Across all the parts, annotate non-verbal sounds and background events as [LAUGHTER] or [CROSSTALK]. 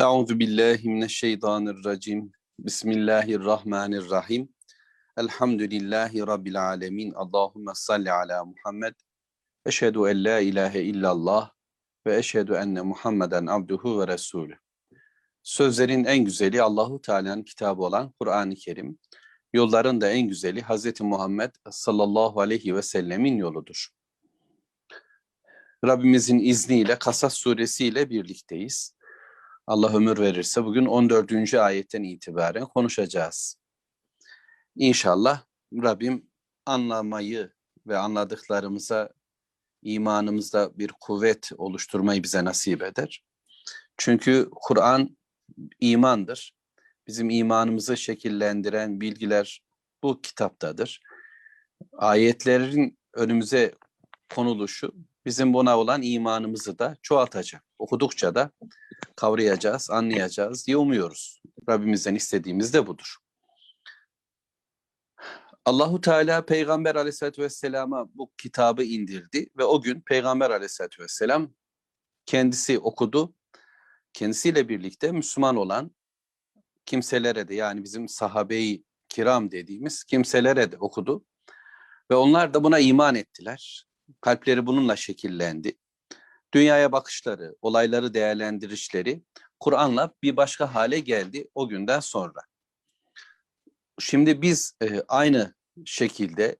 Euzu billahi mineşşeytanirracim. Bismillahirrahmanirrahim. Elhamdülillahi rabbil alamin. Allahumme salli ala Muhammed. Eşhedü en la ilahe illallah ve eşhedü enne Muhammeden abduhu ve resulü. Sözlerin en güzeli Allahu Teala'nın kitabı olan Kur'an-ı Kerim. Yolların da en güzeli Hz. Muhammed sallallahu aleyhi ve sellemin yoludur. Rabbimizin izniyle Kasas suresiyle birlikteyiz. Allah ömür verirse bugün 14. ayetten itibaren konuşacağız. İnşallah Rabbim anlamayı ve anladıklarımıza imanımızda bir kuvvet oluşturmayı bize nasip eder. Çünkü Kur'an imandır. Bizim imanımızı şekillendiren bilgiler bu kitaptadır. Ayetlerin önümüze konuluşu bizim buna olan imanımızı da çoğaltacak. Okudukça da kavrayacağız, anlayacağız diye umuyoruz. Rabbimizden istediğimiz de budur. Allahu Teala Peygamber Aleyhisselatü Vesselam'a bu kitabı indirdi ve o gün Peygamber Aleyhisselatü Vesselam kendisi okudu. Kendisiyle birlikte Müslüman olan kimselere de yani bizim sahabeyi kiram dediğimiz kimselere de okudu. Ve onlar da buna iman ettiler. Kalpleri bununla şekillendi. Dünyaya bakışları, olayları değerlendirişleri Kur'an'la bir başka hale geldi o günden sonra. Şimdi biz e, aynı şekilde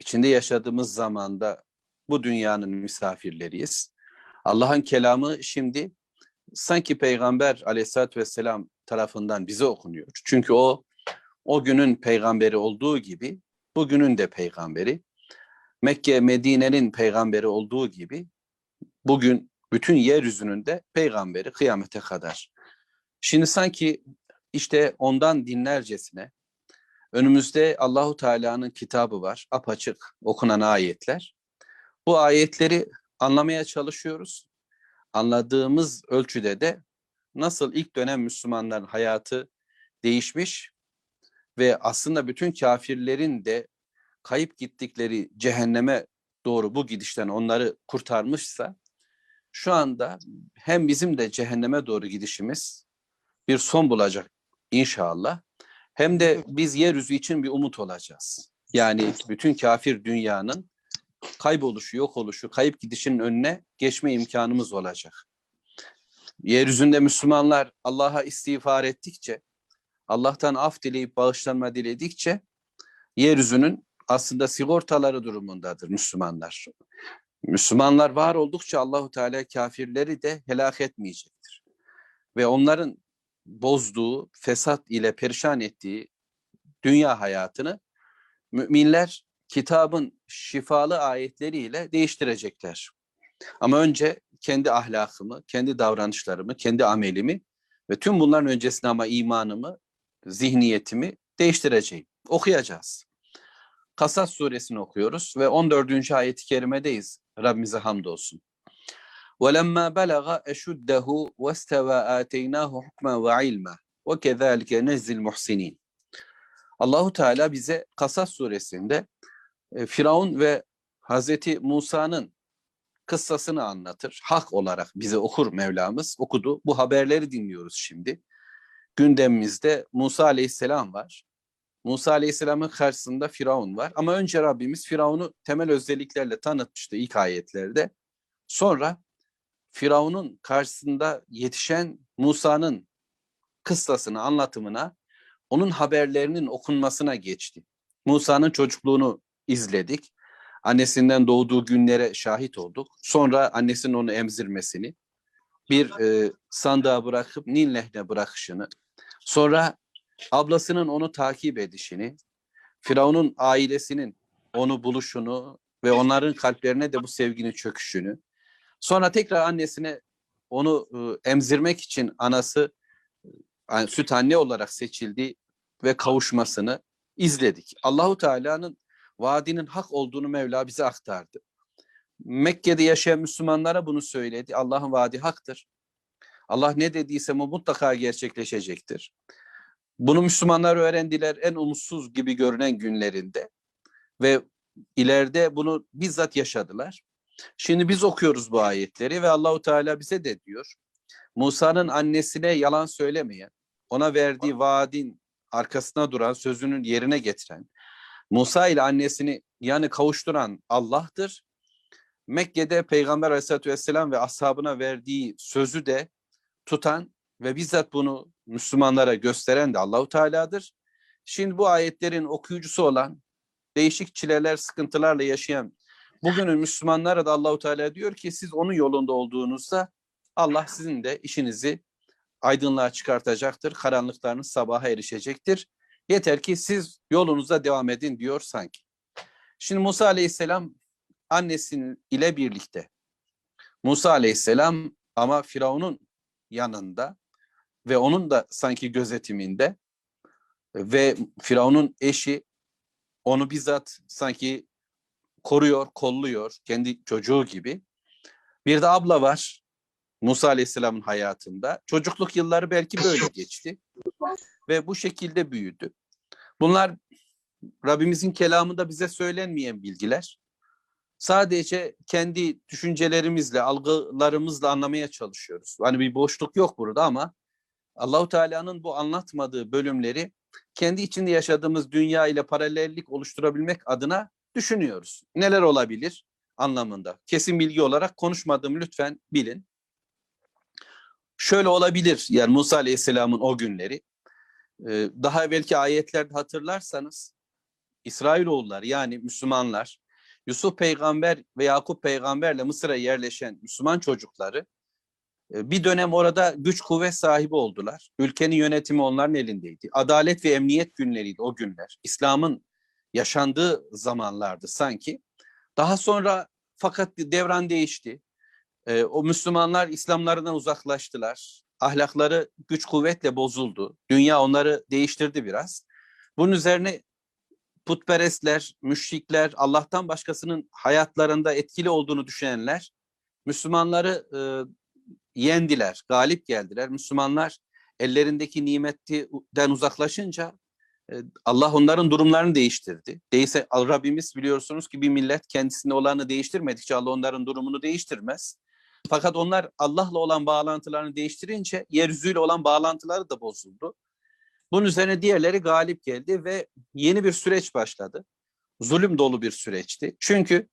içinde yaşadığımız zamanda bu dünyanın misafirleriyiz. Allah'ın kelamı şimdi sanki Peygamber aleyhissalatü vesselam tarafından bize okunuyor. Çünkü o o günün peygamberi olduğu gibi bugünün de peygamberi. Mekke, Medine'nin peygamberi olduğu gibi bugün bütün yeryüzünün de peygamberi kıyamete kadar. Şimdi sanki işte ondan dinlercesine önümüzde Allahu Teala'nın kitabı var. Apaçık okunan ayetler. Bu ayetleri anlamaya çalışıyoruz. Anladığımız ölçüde de nasıl ilk dönem Müslümanların hayatı değişmiş ve aslında bütün kafirlerin de kayıp gittikleri cehenneme doğru bu gidişten onları kurtarmışsa şu anda hem bizim de cehenneme doğru gidişimiz bir son bulacak inşallah hem de biz yeryüzü için bir umut olacağız. Yani bütün kafir dünyanın kayboluşu, yok oluşu, kayıp gidişinin önüne geçme imkanımız olacak. Yeryüzünde Müslümanlar Allah'a istiğfar ettikçe, Allah'tan af dileyip bağışlanma diledikçe yeryüzünün aslında sigortaları durumundadır Müslümanlar. Müslümanlar var oldukça Allahu Teala kafirleri de helak etmeyecektir. Ve onların bozduğu, fesat ile perişan ettiği dünya hayatını müminler kitabın şifalı ayetleriyle değiştirecekler. Ama önce kendi ahlakımı, kendi davranışlarımı, kendi amelimi ve tüm bunların öncesinde ama imanımı, zihniyetimi değiştireceğim. Okuyacağız. Kasas suresini okuyoruz ve 14. ayet-i kerimedeyiz. Rabbimize hamdolsun. وَلَمَّا بَلَغَ اَشُدَّهُ وَاسْتَوَى آتَيْنَاهُ حُكْمًا وَعِلْمًا وَكَذَٰلِكَ نَزِّ الْمُحْسِنِينَ Allahu Teala bize Kasas suresinde e, Firavun ve Hazreti Musa'nın kıssasını anlatır. Hak olarak bize okur Mevlamız. Okudu. Bu haberleri dinliyoruz şimdi. Gündemimizde Musa Aleyhisselam var. Musa Aleyhisselam'ın karşısında Firavun var. Ama önce Rabbimiz Firavun'u temel özelliklerle tanıtmıştı ilk ayetlerde. Sonra Firavun'un karşısında yetişen Musa'nın kıssasını, anlatımına, onun haberlerinin okunmasına geçti. Musa'nın çocukluğunu izledik. Annesinden doğduğu günlere şahit olduk. Sonra annesinin onu emzirmesini, bir e, sandığa bırakıp Nil Nehri'ne bırakışını, sonra ablasının onu takip edişini, Firavun'un ailesinin onu buluşunu ve onların kalplerine de bu sevginin çöküşünü, sonra tekrar annesine onu e, emzirmek için anası yani süt anne olarak seçildi ve kavuşmasını izledik. Allahu Teala'nın vaadinin hak olduğunu Mevla bize aktardı. Mekke'de yaşayan Müslümanlara bunu söyledi. Allah'ın vaadi haktır. Allah ne dediyse mutlaka gerçekleşecektir. Bunu Müslümanlar öğrendiler en umutsuz gibi görünen günlerinde ve ileride bunu bizzat yaşadılar. Şimdi biz okuyoruz bu ayetleri ve Allahu Teala bize de diyor. Musa'nın annesine yalan söylemeyen, ona verdiği vaadin arkasına duran, sözünün yerine getiren, Musa ile annesini yani kavuşturan Allah'tır. Mekke'de Peygamber Aleyhisselatü Vesselam ve ashabına verdiği sözü de tutan ve bizzat bunu Müslümanlara gösteren de Allahu Teala'dır. Şimdi bu ayetlerin okuyucusu olan, değişik çileler, sıkıntılarla yaşayan bugünün Müslümanlara da Allahu Teala diyor ki siz onun yolunda olduğunuzda Allah sizin de işinizi aydınlığa çıkartacaktır. Karanlıklarınız sabaha erişecektir. Yeter ki siz yolunuza devam edin diyor sanki. Şimdi Musa Aleyhisselam annesinin ile birlikte. Musa Aleyhisselam ama Firavun'un yanında ve onun da sanki gözetiminde ve Firavun'un eşi onu bizzat sanki koruyor, kolluyor kendi çocuğu gibi. Bir de abla var Musa Aleyhisselam'ın hayatında. Çocukluk yılları belki böyle geçti ve bu şekilde büyüdü. Bunlar Rabbimizin kelamında bize söylenmeyen bilgiler. Sadece kendi düşüncelerimizle, algılarımızla anlamaya çalışıyoruz. Hani bir boşluk yok burada ama Allahu Teala'nın bu anlatmadığı bölümleri kendi içinde yaşadığımız dünya ile paralellik oluşturabilmek adına düşünüyoruz. Neler olabilir anlamında. Kesin bilgi olarak konuşmadığımı lütfen bilin. Şöyle olabilir yani Musa Aleyhisselam'ın o günleri. Ee, daha evvelki ayetlerde hatırlarsanız İsrailoğulları yani Müslümanlar Yusuf peygamber ve Yakup peygamberle Mısır'a yerleşen Müslüman çocukları bir dönem orada güç kuvvet sahibi oldular. Ülkenin yönetimi onların elindeydi. Adalet ve emniyet günleriydi o günler. İslam'ın yaşandığı zamanlardı sanki. Daha sonra fakat devran değişti. E, o Müslümanlar İslamlarından uzaklaştılar. Ahlakları güç kuvvetle bozuldu. Dünya onları değiştirdi biraz. Bunun üzerine putperestler, müşrikler, Allah'tan başkasının hayatlarında etkili olduğunu düşünenler Müslümanları e, yendiler, galip geldiler. Müslümanlar ellerindeki nimetten uzaklaşınca e, Allah onların durumlarını değiştirdi. Değilse Rabbimiz biliyorsunuz ki bir millet kendisine olanı değiştirmedikçe Allah onların durumunu değiştirmez. Fakat onlar Allah'la olan bağlantılarını değiştirince yeryüzüyle olan bağlantıları da bozuldu. Bunun üzerine diğerleri galip geldi ve yeni bir süreç başladı. Zulüm dolu bir süreçti. Çünkü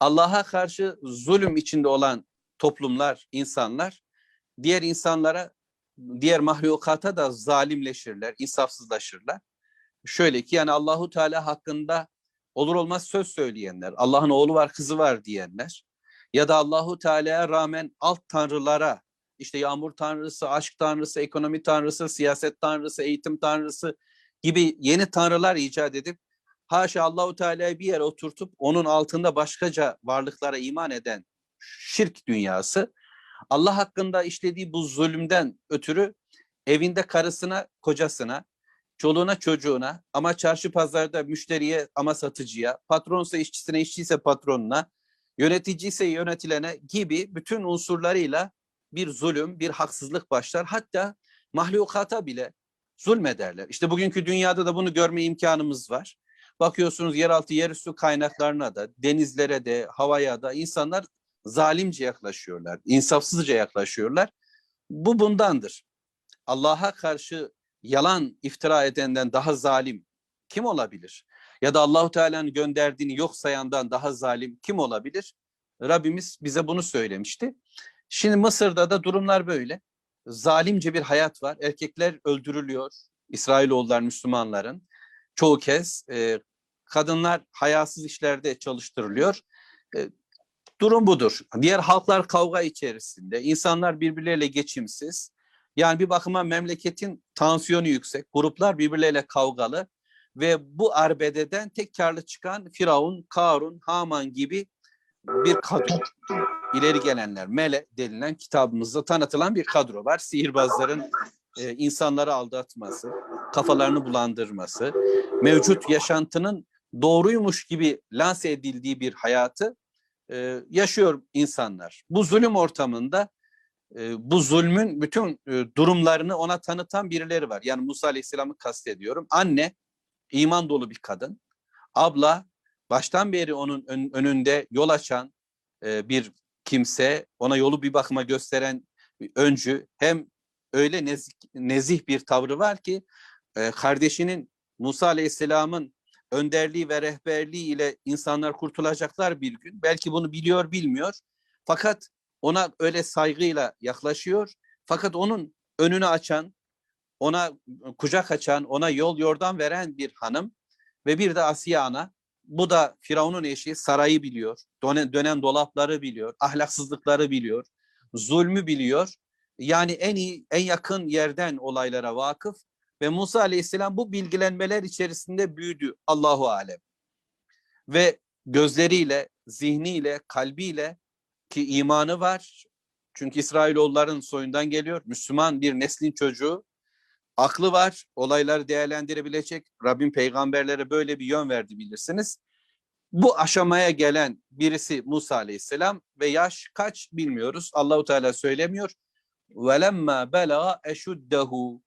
Allah'a karşı zulüm içinde olan toplumlar, insanlar diğer insanlara, diğer mahlukata da zalimleşirler, insafsızlaşırlar. Şöyle ki yani Allahu Teala hakkında olur olmaz söz söyleyenler, Allah'ın oğlu var, kızı var diyenler ya da Allahu Teala'ya rağmen alt tanrılara işte yağmur tanrısı, aşk tanrısı, ekonomi tanrısı, siyaset tanrısı, eğitim tanrısı gibi yeni tanrılar icat edip haşa Allahu Teala'yı bir yere oturtup onun altında başkaca varlıklara iman eden şirk dünyası Allah hakkında işlediği bu zulümden ötürü evinde karısına, kocasına, çoluğuna, çocuğuna ama çarşı pazarda müşteriye ama satıcıya, patronsa işçisine, işçiyse patronuna, yönetici ise yönetilene gibi bütün unsurlarıyla bir zulüm, bir haksızlık başlar. Hatta mahlukata bile zulmederler. İşte bugünkü dünyada da bunu görme imkanımız var. Bakıyorsunuz yeraltı, yerüstü kaynaklarına da, denizlere de, havaya da insanlar zalimce yaklaşıyorlar, insafsızca yaklaşıyorlar. Bu bundandır. Allah'a karşı yalan iftira edenden daha zalim kim olabilir? Ya da Allahu Teala'nın gönderdiğini yok sayandan daha zalim kim olabilir? Rabbimiz bize bunu söylemişti. Şimdi Mısır'da da durumlar böyle. Zalimce bir hayat var. Erkekler öldürülüyor. İsrailoğullar Müslümanların. Çoğu kez e, kadınlar hayasız işlerde çalıştırılıyor. E, durum budur. Diğer halklar kavga içerisinde. insanlar birbirleriyle geçimsiz. Yani bir bakıma memleketin tansiyonu yüksek. Gruplar birbirleriyle kavgalı. Ve bu arbededen tek karlı çıkan Firavun, Karun, Haman gibi bir kadro. İleri gelenler, Mele denilen kitabımızda tanıtılan bir kadro var. Sihirbazların e, insanları aldatması, kafalarını bulandırması, mevcut yaşantının doğruymuş gibi lanse edildiği bir hayatı e, yaşıyor insanlar. Bu zulüm ortamında e, bu zulmün bütün e, durumlarını ona tanıtan birileri var. Yani Musa Aleyhisselam'ı kastediyorum. Anne, iman dolu bir kadın. Abla, baştan beri onun ön, önünde yol açan bir kimse, ona yolu bir bakıma gösteren öncü hem öyle nezih, nezih bir tavrı var ki kardeşinin Musa Aleyhisselam'ın önderliği ve rehberliği ile insanlar kurtulacaklar bir gün. Belki bunu biliyor bilmiyor. Fakat ona öyle saygıyla yaklaşıyor. Fakat onun önünü açan, ona kucak açan, ona yol yordan veren bir hanım ve bir de Asiye ana. Bu da Firavun'un eşi sarayı biliyor, dönen, dönen dolapları biliyor, ahlaksızlıkları biliyor, zulmü biliyor. Yani en iyi, en yakın yerden olaylara vakıf ve Musa Aleyhisselam bu bilgilenmeler içerisinde büyüdü Allahu alem. Ve gözleriyle, zihniyle, kalbiyle ki imanı var. Çünkü İsrailoğulların soyundan geliyor. Müslüman bir neslin çocuğu. Aklı var. Olayları değerlendirebilecek. Rabbim peygamberlere böyle bir yön verdi bilirsiniz. Bu aşamaya gelen birisi Musa Aleyhisselam ve yaş kaç bilmiyoruz. Allahu Teala söylemiyor. Velemma belaga eşuddehu.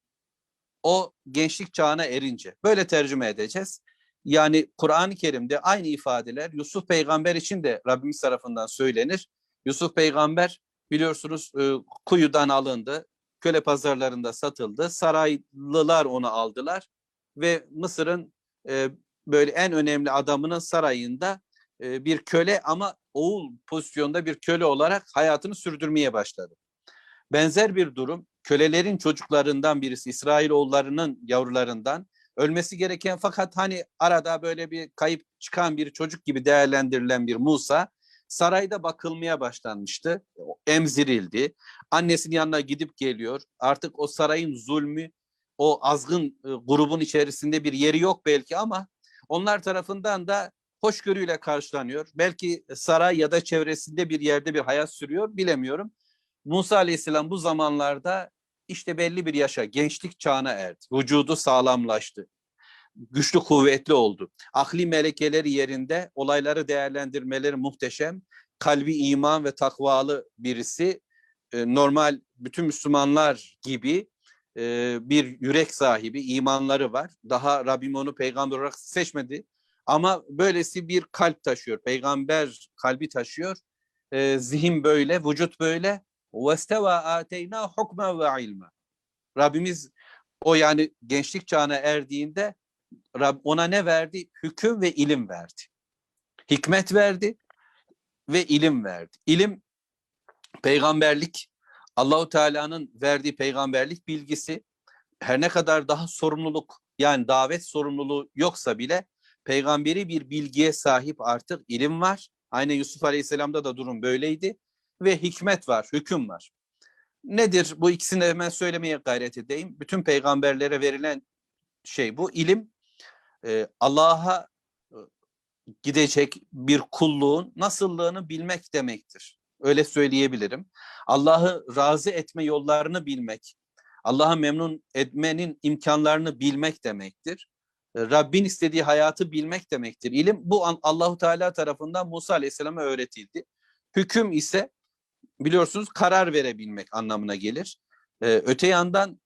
O gençlik çağına erince. Böyle tercüme edeceğiz. Yani Kur'an-ı Kerim'de aynı ifadeler Yusuf peygamber için de Rabbimiz tarafından söylenir. Yusuf peygamber biliyorsunuz e, kuyudan alındı. Köle pazarlarında satıldı. Saraylılar onu aldılar ve Mısır'ın e, böyle en önemli adamının sarayında e, bir köle ama oğul pozisyonda bir köle olarak hayatını sürdürmeye başladı. Benzer bir durum kölelerin çocuklarından birisi İsrailoğullarının yavrularından ölmesi gereken fakat hani arada böyle bir kayıp çıkan bir çocuk gibi değerlendirilen bir Musa sarayda bakılmaya başlanmıştı. Emzirildi. Annesinin yanına gidip geliyor. Artık o sarayın zulmü, o azgın e, grubun içerisinde bir yeri yok belki ama onlar tarafından da hoşgörüyle karşılanıyor. Belki saray ya da çevresinde bir yerde bir hayat sürüyor bilemiyorum. Musa Aleyhisselam bu zamanlarda işte belli bir yaşa, gençlik çağına erdi. Vücudu sağlamlaştı. Güçlü, kuvvetli oldu. Akli melekeleri yerinde, olayları değerlendirmeleri muhteşem. Kalbi iman ve takvalı birisi. E, normal bütün Müslümanlar gibi e, bir yürek sahibi, imanları var. Daha Rabbim onu peygamber olarak seçmedi. Ama böylesi bir kalp taşıyor. Peygamber kalbi taşıyor. E, zihin böyle, vücut böyle. وَاسْتَوَا آتَيْنَا حُكْمًا وَعِلْمًا Rabbimiz o yani gençlik çağına erdiğinde Rab ona ne verdi? Hüküm ve ilim verdi. Hikmet verdi ve ilim verdi. İlim peygamberlik Allahu Teala'nın verdiği peygamberlik bilgisi her ne kadar daha sorumluluk yani davet sorumluluğu yoksa bile peygamberi bir bilgiye sahip artık ilim var. Aynı Yusuf Aleyhisselam'da da durum böyleydi ve hikmet var, hüküm var. Nedir? Bu ikisini hemen söylemeye gayret edeyim. Bütün peygamberlere verilen şey bu. ilim e, Allah'a e, gidecek bir kulluğun nasıllığını bilmek demektir. Öyle söyleyebilirim. Allah'ı razı etme yollarını bilmek, Allah'ı memnun etmenin imkanlarını bilmek demektir. E, Rabbin istediği hayatı bilmek demektir. İlim bu Allahu Teala tarafından Musa Aleyhisselam'a öğretildi. Hüküm ise biliyorsunuz karar verebilmek anlamına gelir. Ee, öte yandan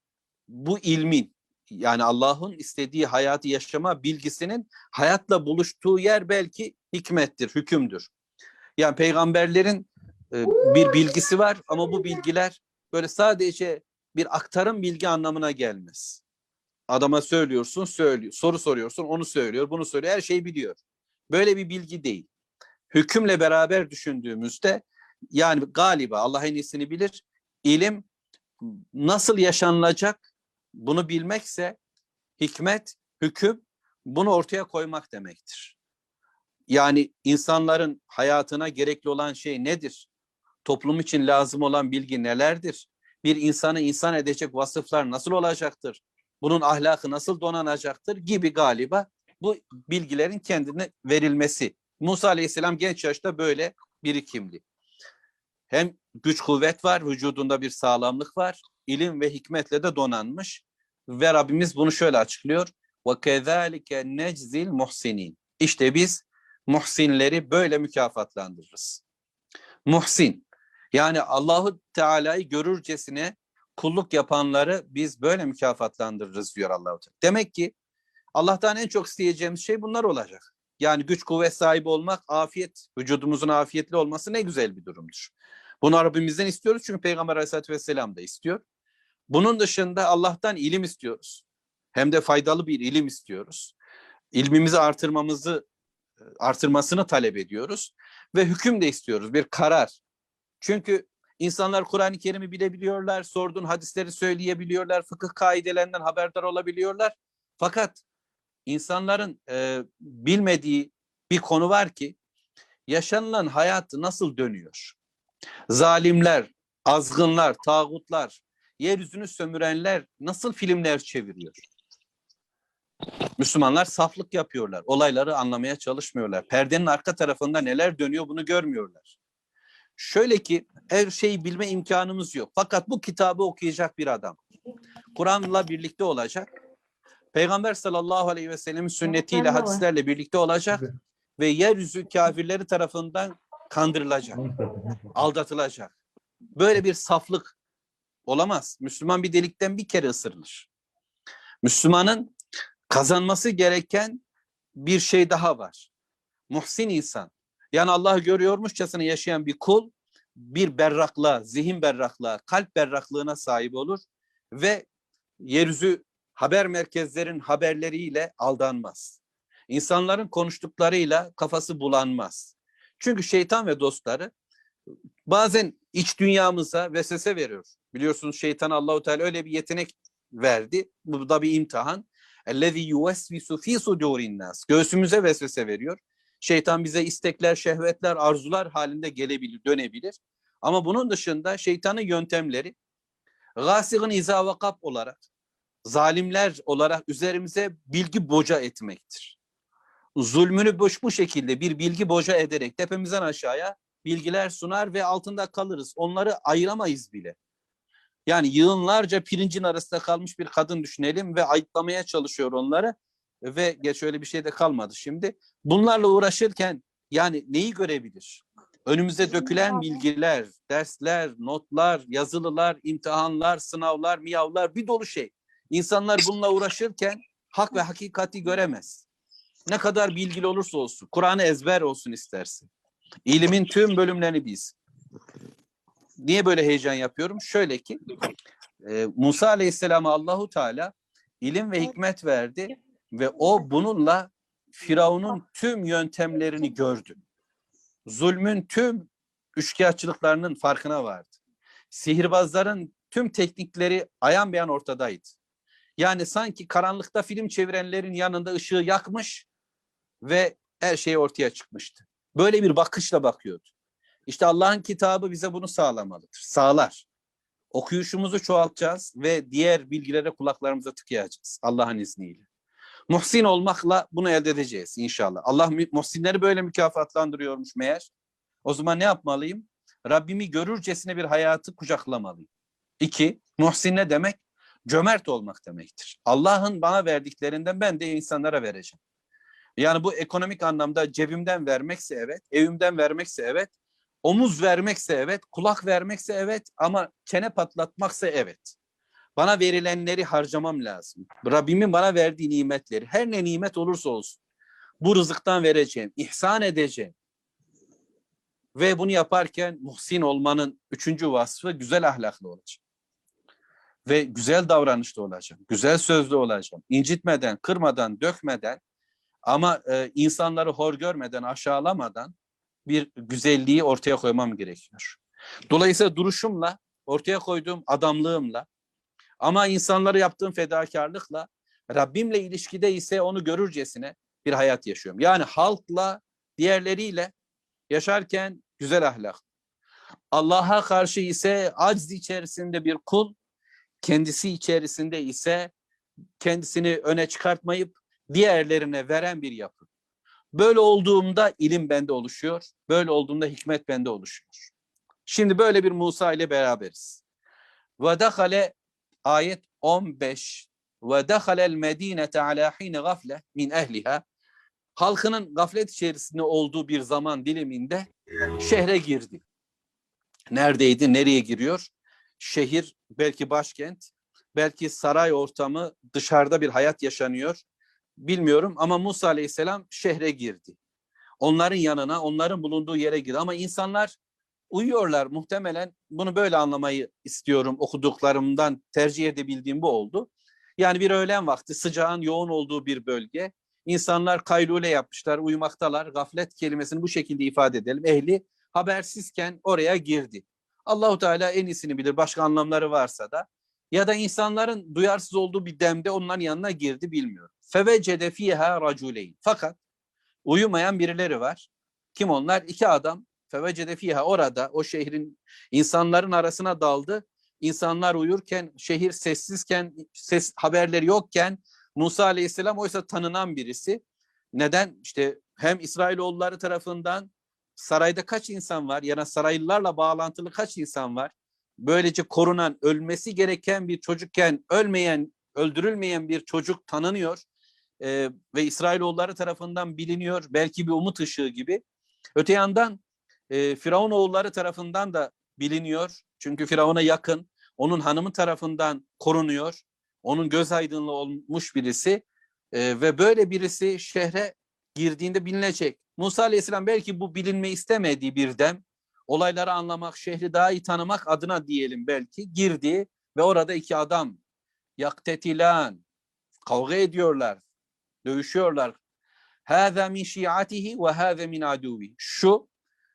bu ilmin yani Allah'ın istediği hayatı yaşama bilgisinin hayatla buluştuğu yer belki hikmettir, hükümdür. Yani peygamberlerin e, bir bilgisi var ama bu bilgiler böyle sadece bir aktarım bilgi anlamına gelmez. Adama söylüyorsun, söylüyor. Soru soruyorsun, onu söylüyor, bunu söylüyor. Her şeyi biliyor. Böyle bir bilgi değil. Hükümle beraber düşündüğümüzde yani galiba Allah en iyisini bilir. İlim nasıl yaşanılacak bunu bilmekse hikmet, hüküm bunu ortaya koymak demektir. Yani insanların hayatına gerekli olan şey nedir? Toplum için lazım olan bilgi nelerdir? Bir insanı insan edecek vasıflar nasıl olacaktır? Bunun ahlakı nasıl donanacaktır gibi galiba bu bilgilerin kendine verilmesi. Musa Aleyhisselam genç yaşta böyle birikimli. Hem güç kuvvet var, vücudunda bir sağlamlık var, ilim ve hikmetle de donanmış. Ve Rabbimiz bunu şöyle açıklıyor. وَكَذَٰلِكَ نَجْزِي الْمُحْسِنِينَ İşte biz muhsinleri böyle mükafatlandırırız. Muhsin, yani Allahu Teala'yı görürcesine kulluk yapanları biz böyle mükafatlandırırız diyor Allahu Teala. Demek ki Allah'tan en çok isteyeceğimiz şey bunlar olacak. Yani güç kuvvet sahibi olmak, afiyet, vücudumuzun afiyetli olması ne güzel bir durumdur. Bunu Rabbimizden istiyoruz çünkü Peygamber Aleyhisselatü Vesselam da istiyor. Bunun dışında Allah'tan ilim istiyoruz. Hem de faydalı bir ilim istiyoruz. İlmimizi artırmamızı artırmasını talep ediyoruz ve hüküm de istiyoruz. Bir karar. Çünkü insanlar Kur'an-ı Kerim'i bilebiliyorlar, sorduğun hadisleri söyleyebiliyorlar, fıkıh kaidelerinden haberdar olabiliyorlar. Fakat insanların e, bilmediği bir konu var ki yaşanılan hayat nasıl dönüyor? Zalimler, azgınlar, tağutlar, yeryüzünü sömürenler nasıl filmler çeviriyor? Müslümanlar saflık yapıyorlar. Olayları anlamaya çalışmıyorlar. Perdenin arka tarafında neler dönüyor bunu görmüyorlar. Şöyle ki her şeyi bilme imkanımız yok. Fakat bu kitabı okuyacak bir adam. Kur'an'la birlikte olacak. Peygamber sallallahu aleyhi ve sellemin sünnetiyle, hadislerle birlikte olacak ve yeryüzü kafirleri tarafından kandırılacak, aldatılacak. Böyle bir saflık olamaz. Müslüman bir delikten bir kere ısırılır. Müslümanın kazanması gereken bir şey daha var. Muhsin insan. Yani Allah'ı görüyormuşçasına yaşayan bir kul bir berraklığa, zihin berraklığa, kalp berraklığına sahip olur ve yeryüzü haber merkezlerin haberleriyle aldanmaz. İnsanların konuştuklarıyla kafası bulanmaz. Çünkü şeytan ve dostları bazen iç dünyamıza vesvese veriyor. Biliyorsunuz şeytan Allahu Teala öyle bir yetenek verdi. Bu da bir imtihan. Ellezî yuvesvisu fî sudûrin nas. Göğsümüze vesvese veriyor. Şeytan bize istekler, şehvetler, arzular halinde gelebilir, dönebilir. Ama bunun dışında şeytanın yöntemleri gâsigin izâ ve kap olarak, zalimler olarak üzerimize bilgi boca etmektir. Zulmünü boş bu şekilde bir bilgi boca ederek tepemizden aşağıya bilgiler sunar ve altında kalırız. Onları ayıramayız bile. Yani yığınlarca pirincin arasında kalmış bir kadın düşünelim ve ayıklamaya çalışıyor onları ve geç öyle bir şey de kalmadı şimdi. Bunlarla uğraşırken yani neyi görebilir? Önümüze dökülen bilgiler, dersler, notlar, yazılılar, imtihanlar, sınavlar, miyavlar bir dolu şey. İnsanlar bununla uğraşırken hak ve hakikati göremez. Ne kadar bilgili olursa olsun, Kur'an'ı ezber olsun istersin. İlimin tüm bölümlerini biz. Niye böyle heyecan yapıyorum? Şöyle ki e, Musa Aleyhisselam'a Allahu Teala ilim ve hikmet verdi ve o bununla Firavun'un tüm yöntemlerini gördü. Zulmün tüm üçkağıtçılıklarının farkına vardı. Sihirbazların tüm teknikleri ayan beyan ortadaydı. Yani sanki karanlıkta film çevirenlerin yanında ışığı yakmış ve her şey ortaya çıkmıştı. Böyle bir bakışla bakıyordu. İşte Allah'ın kitabı bize bunu sağlamalıdır. Sağlar. Okuyuşumuzu çoğaltacağız ve diğer bilgilere kulaklarımıza tıkayacağız Allah'ın izniyle. Muhsin olmakla bunu elde edeceğiz inşallah. Allah muhsinleri böyle mükafatlandırıyormuş meğer. O zaman ne yapmalıyım? Rabbimi görürcesine bir hayatı kucaklamalıyım. İki, muhsin ne demek? Cömert olmak demektir. Allah'ın bana verdiklerinden ben de insanlara vereceğim. Yani bu ekonomik anlamda cebimden vermekse evet, evimden vermekse evet, omuz vermekse evet, kulak vermekse evet ama çene patlatmaksa evet. Bana verilenleri harcamam lazım. Rabbimin bana verdiği nimetleri, her ne nimet olursa olsun bu rızıktan vereceğim, ihsan edeceğim. Ve bunu yaparken muhsin olmanın üçüncü vasfı güzel ahlaklı olacağım. Ve güzel davranışlı olacağım, güzel sözlü olacağım. incitmeden, kırmadan, dökmeden ama e, insanları hor görmeden, aşağılamadan bir güzelliği ortaya koymam gerekiyor. Dolayısıyla duruşumla, ortaya koyduğum adamlığımla ama insanları yaptığım fedakarlıkla Rabbimle ilişkide ise onu görürcesine bir hayat yaşıyorum. Yani halkla, diğerleriyle yaşarken güzel ahlak. Allah'a karşı ise acz içerisinde bir kul, kendisi içerisinde ise kendisini öne çıkartmayıp diğerlerine veren bir yapı. Böyle olduğumda ilim bende oluşuyor. Böyle olduğumda hikmet bende oluşuyor. Şimdi böyle bir Musa ile beraberiz. Ve ayet 15 ve dehalel medinete ala hine gafle min ehliha halkının gaflet içerisinde olduğu bir zaman diliminde şehre girdi. Neredeydi? Nereye giriyor? Şehir belki başkent, belki saray ortamı, dışarıda bir hayat yaşanıyor bilmiyorum ama Musa Aleyhisselam şehre girdi. Onların yanına, onların bulunduğu yere girdi. Ama insanlar uyuyorlar muhtemelen. Bunu böyle anlamayı istiyorum okuduklarımdan tercih edebildiğim bu oldu. Yani bir öğlen vakti sıcağın yoğun olduğu bir bölge. İnsanlar kaylule yapmışlar, uyumaktalar. Gaflet kelimesini bu şekilde ifade edelim. Ehli habersizken oraya girdi. Allahu Teala en iyisini bilir. Başka anlamları varsa da ya da insanların duyarsız olduğu bir demde onların yanına girdi bilmiyorum. Fevecede fiha raculeyn. Fakat uyumayan birileri var. Kim onlar? İki adam. Fevecede fiha orada o şehrin insanların arasına daldı. İnsanlar uyurken, şehir sessizken, ses haberleri yokken Musa Aleyhisselam oysa tanınan birisi. Neden? İşte hem İsrailoğulları tarafından sarayda kaç insan var? Yani saraylılarla bağlantılı kaç insan var? Böylece korunan, ölmesi gereken bir çocukken ölmeyen, öldürülmeyen bir çocuk tanınıyor ee, ve İsrailoğulları tarafından biliniyor. Belki bir umut ışığı gibi. Öte yandan e, Firavun oğulları tarafından da biliniyor. Çünkü Firavun'a yakın, onun hanımı tarafından korunuyor. Onun göz aydınlığı olmuş birisi e, ve böyle birisi şehre girdiğinde bilinecek. Musa Aleyhisselam belki bu bilinmeyi istemediği bir dem, olayları anlamak, şehri daha iyi tanımak adına diyelim belki girdi ve orada iki adam yaktetilan kavga ediyorlar, dövüşüyorlar. Hâzâ min şiatihi ve hâzâ min aduvi. Şu,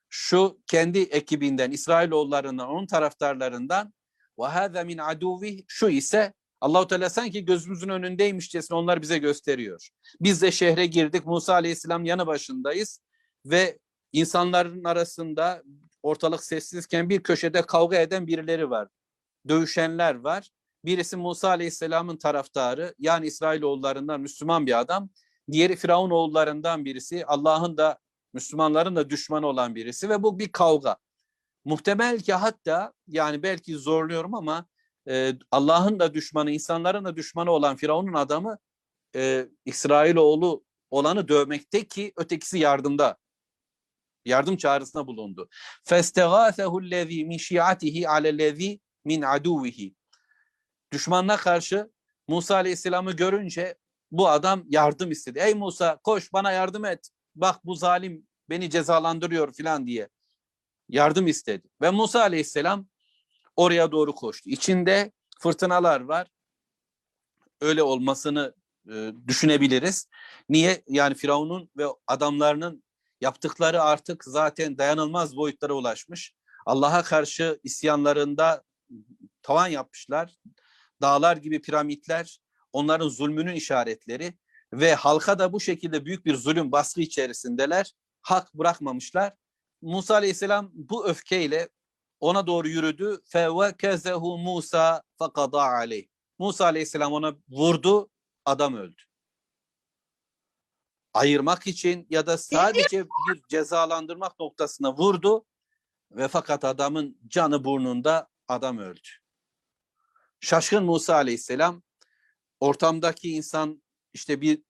şu kendi ekibinden, İsrailoğullarından, onun taraftarlarından ve hâzâ min aduvi. Şu ise Allahu Teala sanki gözümüzün önündeymişçesine onlar bize gösteriyor. Biz de şehre girdik. Musa Aleyhisselam yanı başındayız ve insanların arasında ortalık sessizken bir köşede kavga eden birileri var. Dövüşenler var. Birisi Musa Aleyhisselam'ın taraftarı yani İsrailoğullarından Müslüman bir adam. Diğeri Firavun oğullarından birisi. Allah'ın da Müslümanların da düşmanı olan birisi ve bu bir kavga. Muhtemel ki hatta yani belki zorluyorum ama e, Allah'ın da düşmanı, insanların da düşmanı olan Firavun'un adamı e, İsrailoğlu olanı dövmekte ki ötekisi yardımda. Yardım çağrısına bulundu. فَاسْتَغَاثَهُ الَّذ۪ي مِنْ شِيَعَتِهِ عَلَى الَّذ۪ي مِنْ عَدُوِهِ Düşmanına karşı Musa Aleyhisselam'ı görünce bu adam yardım istedi. Ey Musa koş bana yardım et. Bak bu zalim beni cezalandırıyor filan diye yardım istedi. Ve Musa Aleyhisselam oraya doğru koştu. İçinde fırtınalar var. Öyle olmasını e, düşünebiliriz. Niye? Yani Firavun'un ve adamlarının yaptıkları artık zaten dayanılmaz boyutlara ulaşmış. Allah'a karşı isyanlarında tavan yapmışlar. Dağlar gibi piramitler onların zulmünün işaretleri ve halka da bu şekilde büyük bir zulüm baskı içerisindeler. Hak bırakmamışlar. Musa Aleyhisselam bu öfkeyle ona doğru yürüdü. Fevvekezehu Musa fakada aleyh. Musa Aleyhisselam ona vurdu, adam öldü. Ayırmak için ya da sadece bir cezalandırmak noktasına vurdu ve fakat adamın canı burnunda adam öldü. Şaşkın Musa Aleyhisselam ortamdaki insan işte bir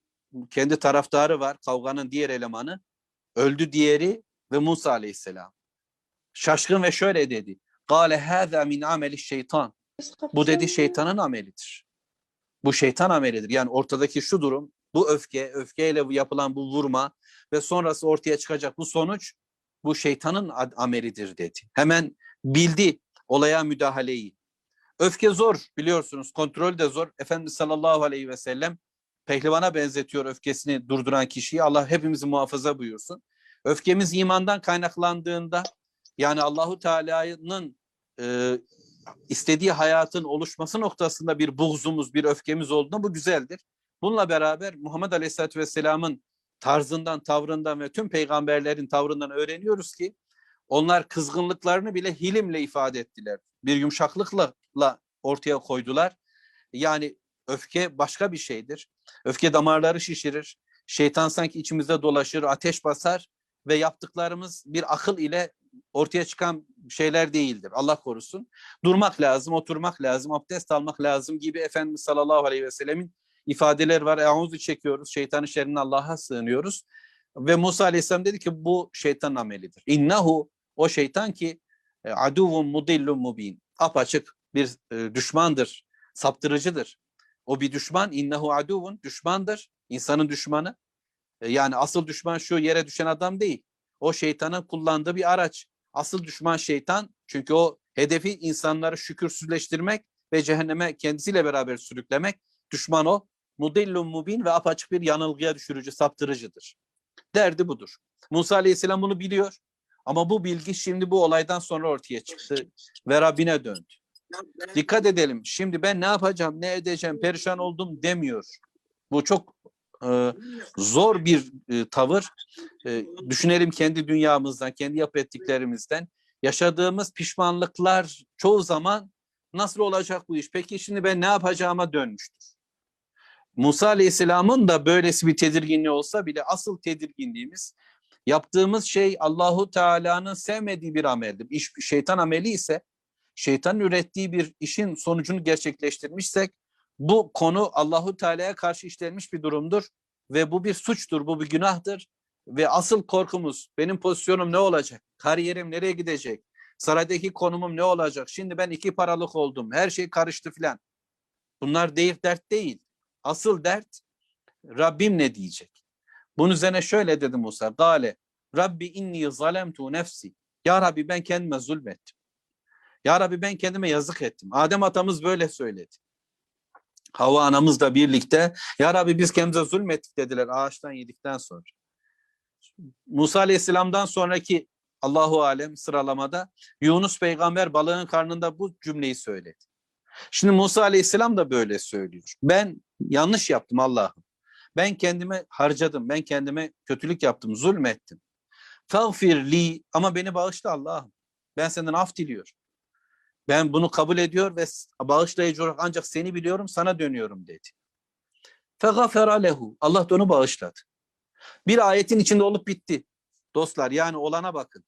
kendi taraftarı var kavganın diğer elemanı öldü diğeri ve Musa Aleyhisselam. Şaşkın ve şöyle dedi. Kale hâzâ min ameli şeytan. Bu dedi şeytanın amelidir. Bu şeytan amelidir. Yani ortadaki şu durum, bu öfke, öfkeyle yapılan bu vurma ve sonrası ortaya çıkacak bu sonuç bu şeytanın amelidir dedi. Hemen bildi olaya müdahaleyi. Öfke zor biliyorsunuz, kontrol de zor. Efendimiz sallallahu aleyhi ve sellem pehlivana benzetiyor öfkesini durduran kişiyi. Allah hepimizi muhafaza buyursun. Öfkemiz imandan kaynaklandığında yani Allahu Teala'nın e, istediği hayatın oluşması noktasında bir buğzumuz, bir öfkemiz olduğunda bu güzeldir. Bununla beraber Muhammed Aleyhisselatü Vesselam'ın tarzından, tavrından ve tüm peygamberlerin tavrından öğreniyoruz ki onlar kızgınlıklarını bile hilimle ifade ettiler. Bir yumuşaklıkla ortaya koydular. Yani öfke başka bir şeydir. Öfke damarları şişirir. Şeytan sanki içimizde dolaşır, ateş basar ve yaptıklarımız bir akıl ile ortaya çıkan şeyler değildir. Allah korusun. Durmak lazım, oturmak lazım, abdest almak lazım gibi Efendimiz sallallahu aleyhi ve sellemin ifadeler var. Euzu çekiyoruz, şeytanın şerrinden Allah'a sığınıyoruz. Ve Musa aleyhisselam dedi ki bu şeytanın amelidir. İnnehu o şeytan ki e, aduvun mudillun mubin. Apaçık bir e, düşmandır, saptırıcıdır. O bir düşman, innehu aduvun, düşmandır, insanın düşmanı. E, yani asıl düşman şu yere düşen adam değil. O şeytanın kullandığı bir araç. Asıl düşman şeytan. Çünkü o hedefi insanları şükürsüzleştirmek ve cehenneme kendisiyle beraber sürüklemek. Düşman o. Mudillun mubin ve apaçık bir yanılgıya düşürücü, saptırıcıdır. Derdi budur. Musa Aleyhisselam bunu biliyor. Ama bu bilgi şimdi bu olaydan sonra ortaya çıktı ve Rabbine döndü. Dikkat edelim. Şimdi ben ne yapacağım, ne edeceğim, perişan oldum demiyor. Bu çok e, zor bir e, tavır. E, düşünelim kendi dünyamızdan, kendi yapı ettiklerimizden. Yaşadığımız pişmanlıklar çoğu zaman nasıl olacak bu iş? Peki şimdi ben ne yapacağıma dönmüştür. Musa Aleyhisselam'ın da böylesi bir tedirginliği olsa bile asıl tedirginliğimiz yaptığımız şey Allahu Teala'nın sevmediği bir ameldir. İş, şeytan ameli ise şeytan ürettiği bir işin sonucunu gerçekleştirmişsek bu konu Allahu Teala'ya karşı işlenmiş bir durumdur ve bu bir suçtur, bu bir günahtır ve asıl korkumuz benim pozisyonum ne olacak? Kariyerim nereye gidecek? Saraydaki konumum ne olacak? Şimdi ben iki paralık oldum. Her şey karıştı filan. Bunlar değil dert değil. Asıl dert Rabbim ne diyecek? Bunun üzerine şöyle dedi Musa. Gale Rabbi inni zalemtu nefsi. Ya Rabbi ben kendime zulmettim. Ya Rabbi ben kendime yazık ettim. Adem atamız böyle söyledi. Hava anamızla birlikte Ya Rabbi biz kendimize zulmettik dediler ağaçtan yedikten sonra. Musa Aleyhisselam'dan sonraki Allahu Alem sıralamada Yunus peygamber balığın karnında bu cümleyi söyledi. Şimdi Musa Aleyhisselam da böyle söylüyor. Ben yanlış yaptım Allah'ım. Ben kendime harcadım. Ben kendime kötülük yaptım, zulmettim. Fagfir li ama beni bağışla Allah'ım. Ben senden af diliyorum. Ben bunu kabul ediyor ve bağışlayıcı olarak ancak seni biliyorum, sana dönüyorum dedi. Fegafera lehu. Allah da onu bağışladı. Bir ayetin içinde olup bitti. Dostlar yani olana bakın.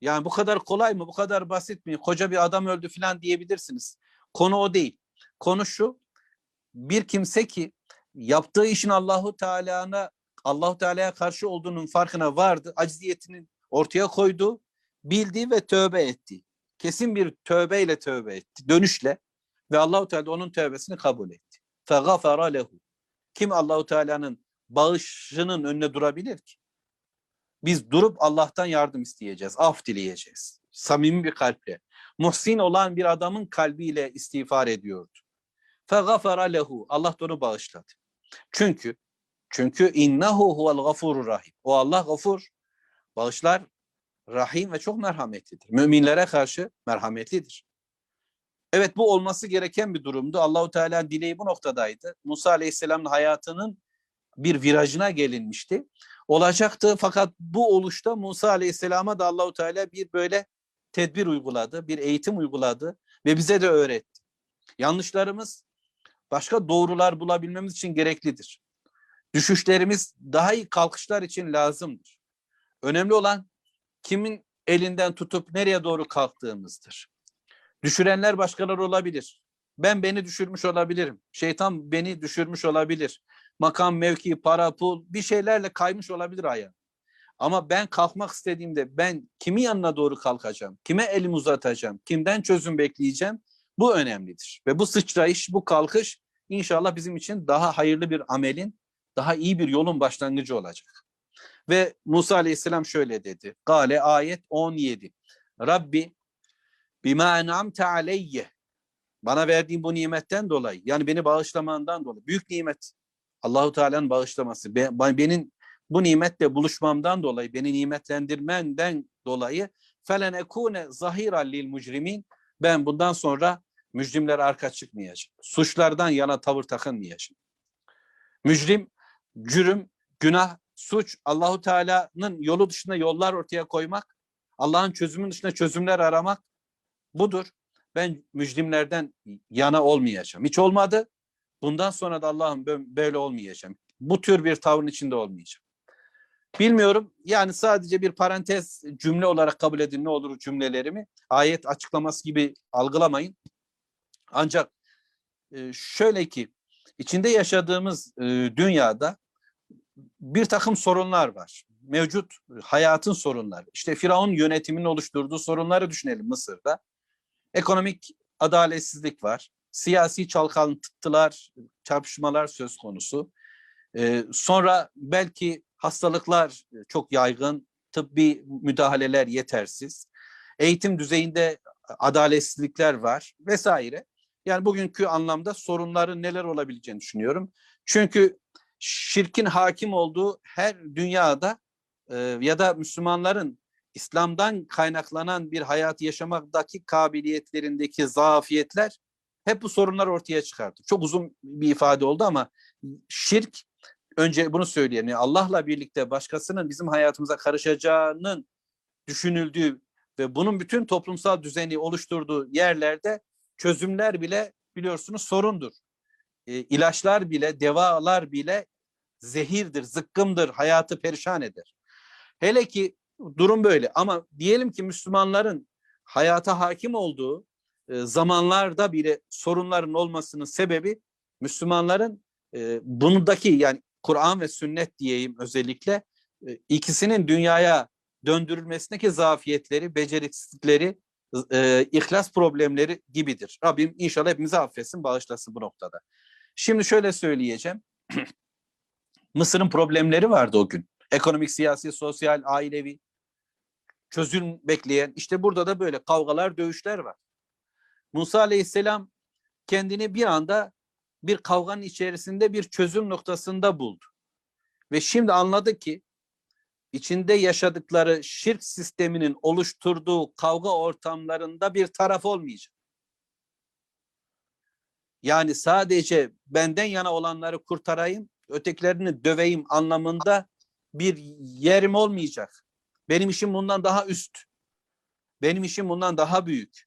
Yani bu kadar kolay mı, bu kadar basit mi? Koca bir adam öldü falan diyebilirsiniz. Konu o değil. Konu şu. Bir kimse ki yaptığı işin Allahu Teala'na Allahu Teala'ya karşı olduğunun farkına vardı. Acziyetini ortaya koydu, bildi ve tövbe etti. Kesin bir tövbeyle tövbe etti, dönüşle ve Allahu Teala onun tövbesini kabul etti. Fegafara lehu. Kim Allahu Teala'nın bağışının önüne durabilir ki? Biz durup Allah'tan yardım isteyeceğiz, af dileyeceğiz. Samimi bir kalple. Muhsin olan bir adamın kalbiyle istiğfar ediyordu. Fegafara lehu. Allah da onu bağışladı. Çünkü çünkü innehu huvel gafurur rahim. O Allah gafur, bağışlar, rahim ve çok merhametlidir. Müminlere karşı merhametlidir. Evet bu olması gereken bir durumdu. Allahu Teala dileği bu noktadaydı. Musa Aleyhisselam'ın hayatının bir virajına gelinmişti. Olacaktı fakat bu oluşta Musa Aleyhisselam'a da Allahu Teala bir böyle tedbir uyguladı, bir eğitim uyguladı ve bize de öğretti. Yanlışlarımız başka doğrular bulabilmemiz için gereklidir. Düşüşlerimiz daha iyi kalkışlar için lazımdır. Önemli olan kimin elinden tutup nereye doğru kalktığımızdır. Düşürenler başkaları olabilir. Ben beni düşürmüş olabilirim. Şeytan beni düşürmüş olabilir. Makam, mevki, para, pul bir şeylerle kaymış olabilir ayağa. Ama ben kalkmak istediğimde ben kimin yanına doğru kalkacağım? Kime elimi uzatacağım? Kimden çözüm bekleyeceğim? Bu önemlidir. Ve bu sıçrayış, bu kalkış inşallah bizim için daha hayırlı bir amelin, daha iyi bir yolun başlangıcı olacak. Ve Musa Aleyhisselam şöyle dedi. Gale ayet 17. Rabbi bima en'amte aleyye bana verdiğin bu nimetten dolayı yani beni bağışlamandan dolayı büyük nimet Allahu Teala'nın bağışlaması benim bu nimetle buluşmamdan dolayı beni nimetlendirmenden dolayı felen ekune zahira lil mucrimin ben bundan sonra mücrimlere arka çıkmayacağım. Suçlardan yana tavır takınmayacağım. Mücrim, cürüm, günah, suç Allahu Teala'nın yolu dışında yollar ortaya koymak, Allah'ın çözümün dışında çözümler aramak budur. Ben mücrimlerden yana olmayacağım. Hiç olmadı. Bundan sonra da Allah'ım böyle olmayacağım. Bu tür bir tavrın içinde olmayacağım. Bilmiyorum. Yani sadece bir parantez cümle olarak kabul edin ne olur cümlelerimi. Ayet açıklaması gibi algılamayın. Ancak şöyle ki içinde yaşadığımız dünyada bir takım sorunlar var. Mevcut hayatın sorunları. İşte Firavun yönetiminin oluşturduğu sorunları düşünelim Mısır'da. Ekonomik adaletsizlik var. Siyasi çalkantılar, çarpışmalar söz konusu. Ee, sonra belki hastalıklar çok yaygın, tıbbi müdahaleler yetersiz. eğitim düzeyinde adaletsizlikler var vesaire. Yani bugünkü anlamda sorunların neler olabileceğini düşünüyorum. Çünkü şirkin hakim olduğu her dünyada e, ya da Müslümanların İslam'dan kaynaklanan bir hayat yaşamaktaki kabiliyetlerindeki zafiyetler hep bu sorunlar ortaya çıkardı. Çok uzun bir ifade oldu ama şirk önce bunu söyleyelim. Yani Allah'la birlikte başkasının bizim hayatımıza karışacağının düşünüldüğü ve bunun bütün toplumsal düzeni oluşturduğu yerlerde çözümler bile biliyorsunuz sorundur. E, ilaçlar bile, devalar bile zehirdir, zıkkımdır, hayatı perişan eder. Hele ki durum böyle ama diyelim ki Müslümanların hayata hakim olduğu e, zamanlarda bile sorunların olmasının sebebi Müslümanların e, bundaki yani Kur'an ve sünnet diyeyim özellikle e, ikisinin dünyaya döndürülmesindeki zafiyetleri, beceriksizlikleri, e, ihlas problemleri gibidir. Rabbim inşallah hepimizi affetsin, bağışlasın bu noktada. Şimdi şöyle söyleyeceğim. [CLEARS THROAT] Mısır'ın problemleri vardı o gün. Ekonomik, siyasi, sosyal, ailevi çözüm bekleyen. İşte burada da böyle kavgalar, dövüşler var. Musa Aleyhisselam kendini bir anda bir kavganın içerisinde bir çözüm noktasında buldu. Ve şimdi anladı ki içinde yaşadıkları şirk sisteminin oluşturduğu kavga ortamlarında bir taraf olmayacak. Yani sadece benden yana olanları kurtarayım, ötekilerini döveyim anlamında bir yerim olmayacak. Benim işim bundan daha üst. Benim işim bundan daha büyük.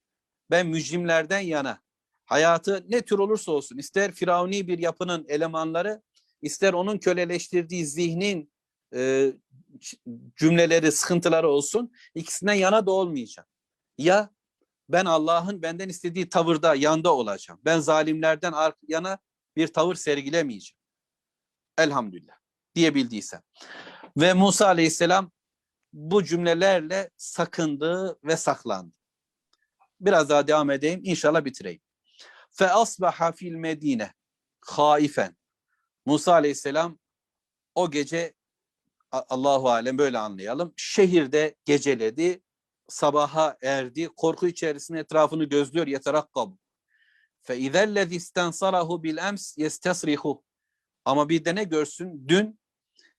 Ben mücrimlerden yana. Hayatı ne tür olursa olsun, ister firavuni bir yapının elemanları, ister onun köleleştirdiği zihnin e, cümleleri, sıkıntıları olsun, ikisinden yana da olmayacağım. Ya ben Allah'ın benden istediği tavırda yanda olacağım. Ben zalimlerden yana bir tavır sergilemeyeceğim. Elhamdülillah diyebildiysem. Ve Musa Aleyhisselam bu cümlelerle sakındı ve saklandı. Biraz daha devam edeyim. İnşallah bitireyim. Fe asbaha fil medine haifen. Musa Aleyhisselam o gece Allahu alem böyle anlayalım. Şehirde geceledi, sabaha erdi, korku içerisinde etrafını gözlüyor yeterakkab. Fe izellezî istensarahu bil ems yestesrihu. Ama bir de ne görsün? Dün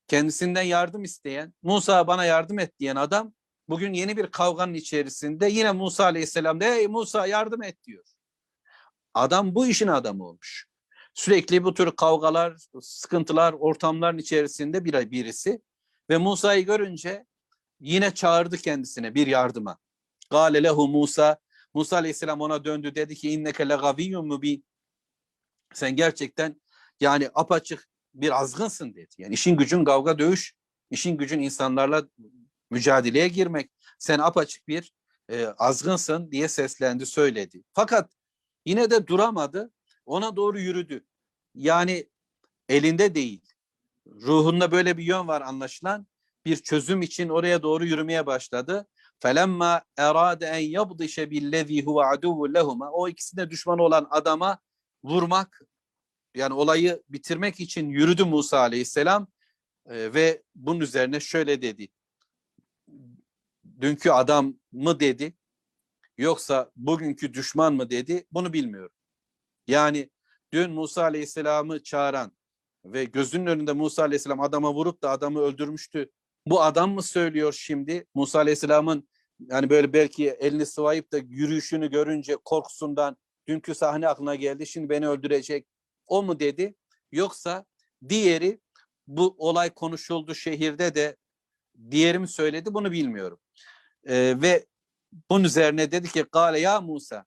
kendisinden yardım isteyen, Musa bana yardım et diyen adam bugün yeni bir kavganın içerisinde yine Musa Aleyhisselam de hey Musa yardım et diyor. Adam bu işin adamı olmuş. Sürekli bu tür kavgalar, sıkıntılar, ortamların içerisinde bir birisi ve Musa'yı görünce yine çağırdı kendisine bir yardıma. Gale lehu Musa Musa Aleyhisselam ona döndü dedi ki inneke legaviyyun mubin. Sen gerçekten yani apaçık bir azgınsın dedi. Yani işin gücün kavga dövüş, işin gücün insanlarla mücadeleye girmek. Sen apaçık bir e, azgınsın diye seslendi, söyledi. Fakat yine de duramadı. Ona doğru yürüdü. Yani elinde değil. Ruhunda böyle bir yön var anlaşılan bir çözüm için oraya doğru yürümeye başladı. Felemma erade en yabdişe billezî huve aduvvu lehuma. O ikisine düşman olan adama vurmak yani olayı bitirmek için yürüdü Musa aleyhisselam e, ve bunun üzerine şöyle dedi. Dünkü adam mı dedi yoksa bugünkü düşman mı dedi bunu bilmiyorum. Yani dün Musa aleyhisselamı çağıran ve gözünün önünde Musa aleyhisselam adama vurup da adamı öldürmüştü bu adam mı söylüyor şimdi? Musa aleyhisselamın yani böyle belki elini sıvayıp da yürüyüşünü görünce korkusundan dünkü sahne aklına geldi. Şimdi beni öldürecek o mu dedi yoksa diğeri bu olay konuşuldu şehirde de diğeri mi söyledi bunu bilmiyorum. Ee, ve bunun üzerine dedi ki Kale ya Musa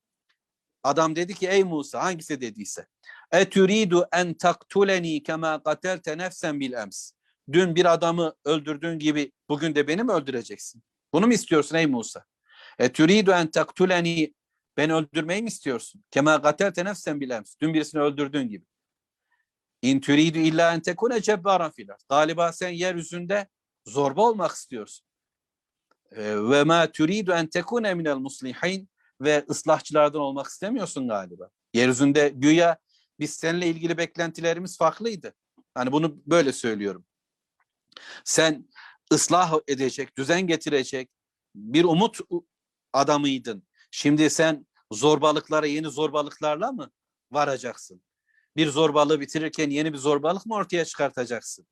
adam dedi ki ey Musa hangisi dediyse eturidu en taktuleni kema katelte nefsen bil ems dün bir adamı öldürdüğün gibi bugün de beni mi öldüreceksin? Bunu mu istiyorsun ey Musa? Eturidu en taktuleni beni öldürmeyi mi istiyorsun? Kema katelte nefsen bil ems dün birisini öldürdüğün gibi. İn turidu illa en tekune cebbaran fil Galiba sen yeryüzünde zorba olmak istiyorsun. Ee, ve ma turidu en tekune minel muslihin ve ıslahçılardan olmak istemiyorsun galiba. Yeryüzünde güya biz seninle ilgili beklentilerimiz farklıydı. Hani bunu böyle söylüyorum. Sen ıslah edecek, düzen getirecek, bir umut adamıydın. Şimdi sen zorbalıklara yeni zorbalıklarla mı varacaksın? Bir zorbalığı bitirirken yeni bir zorbalık mı ortaya çıkartacaksın?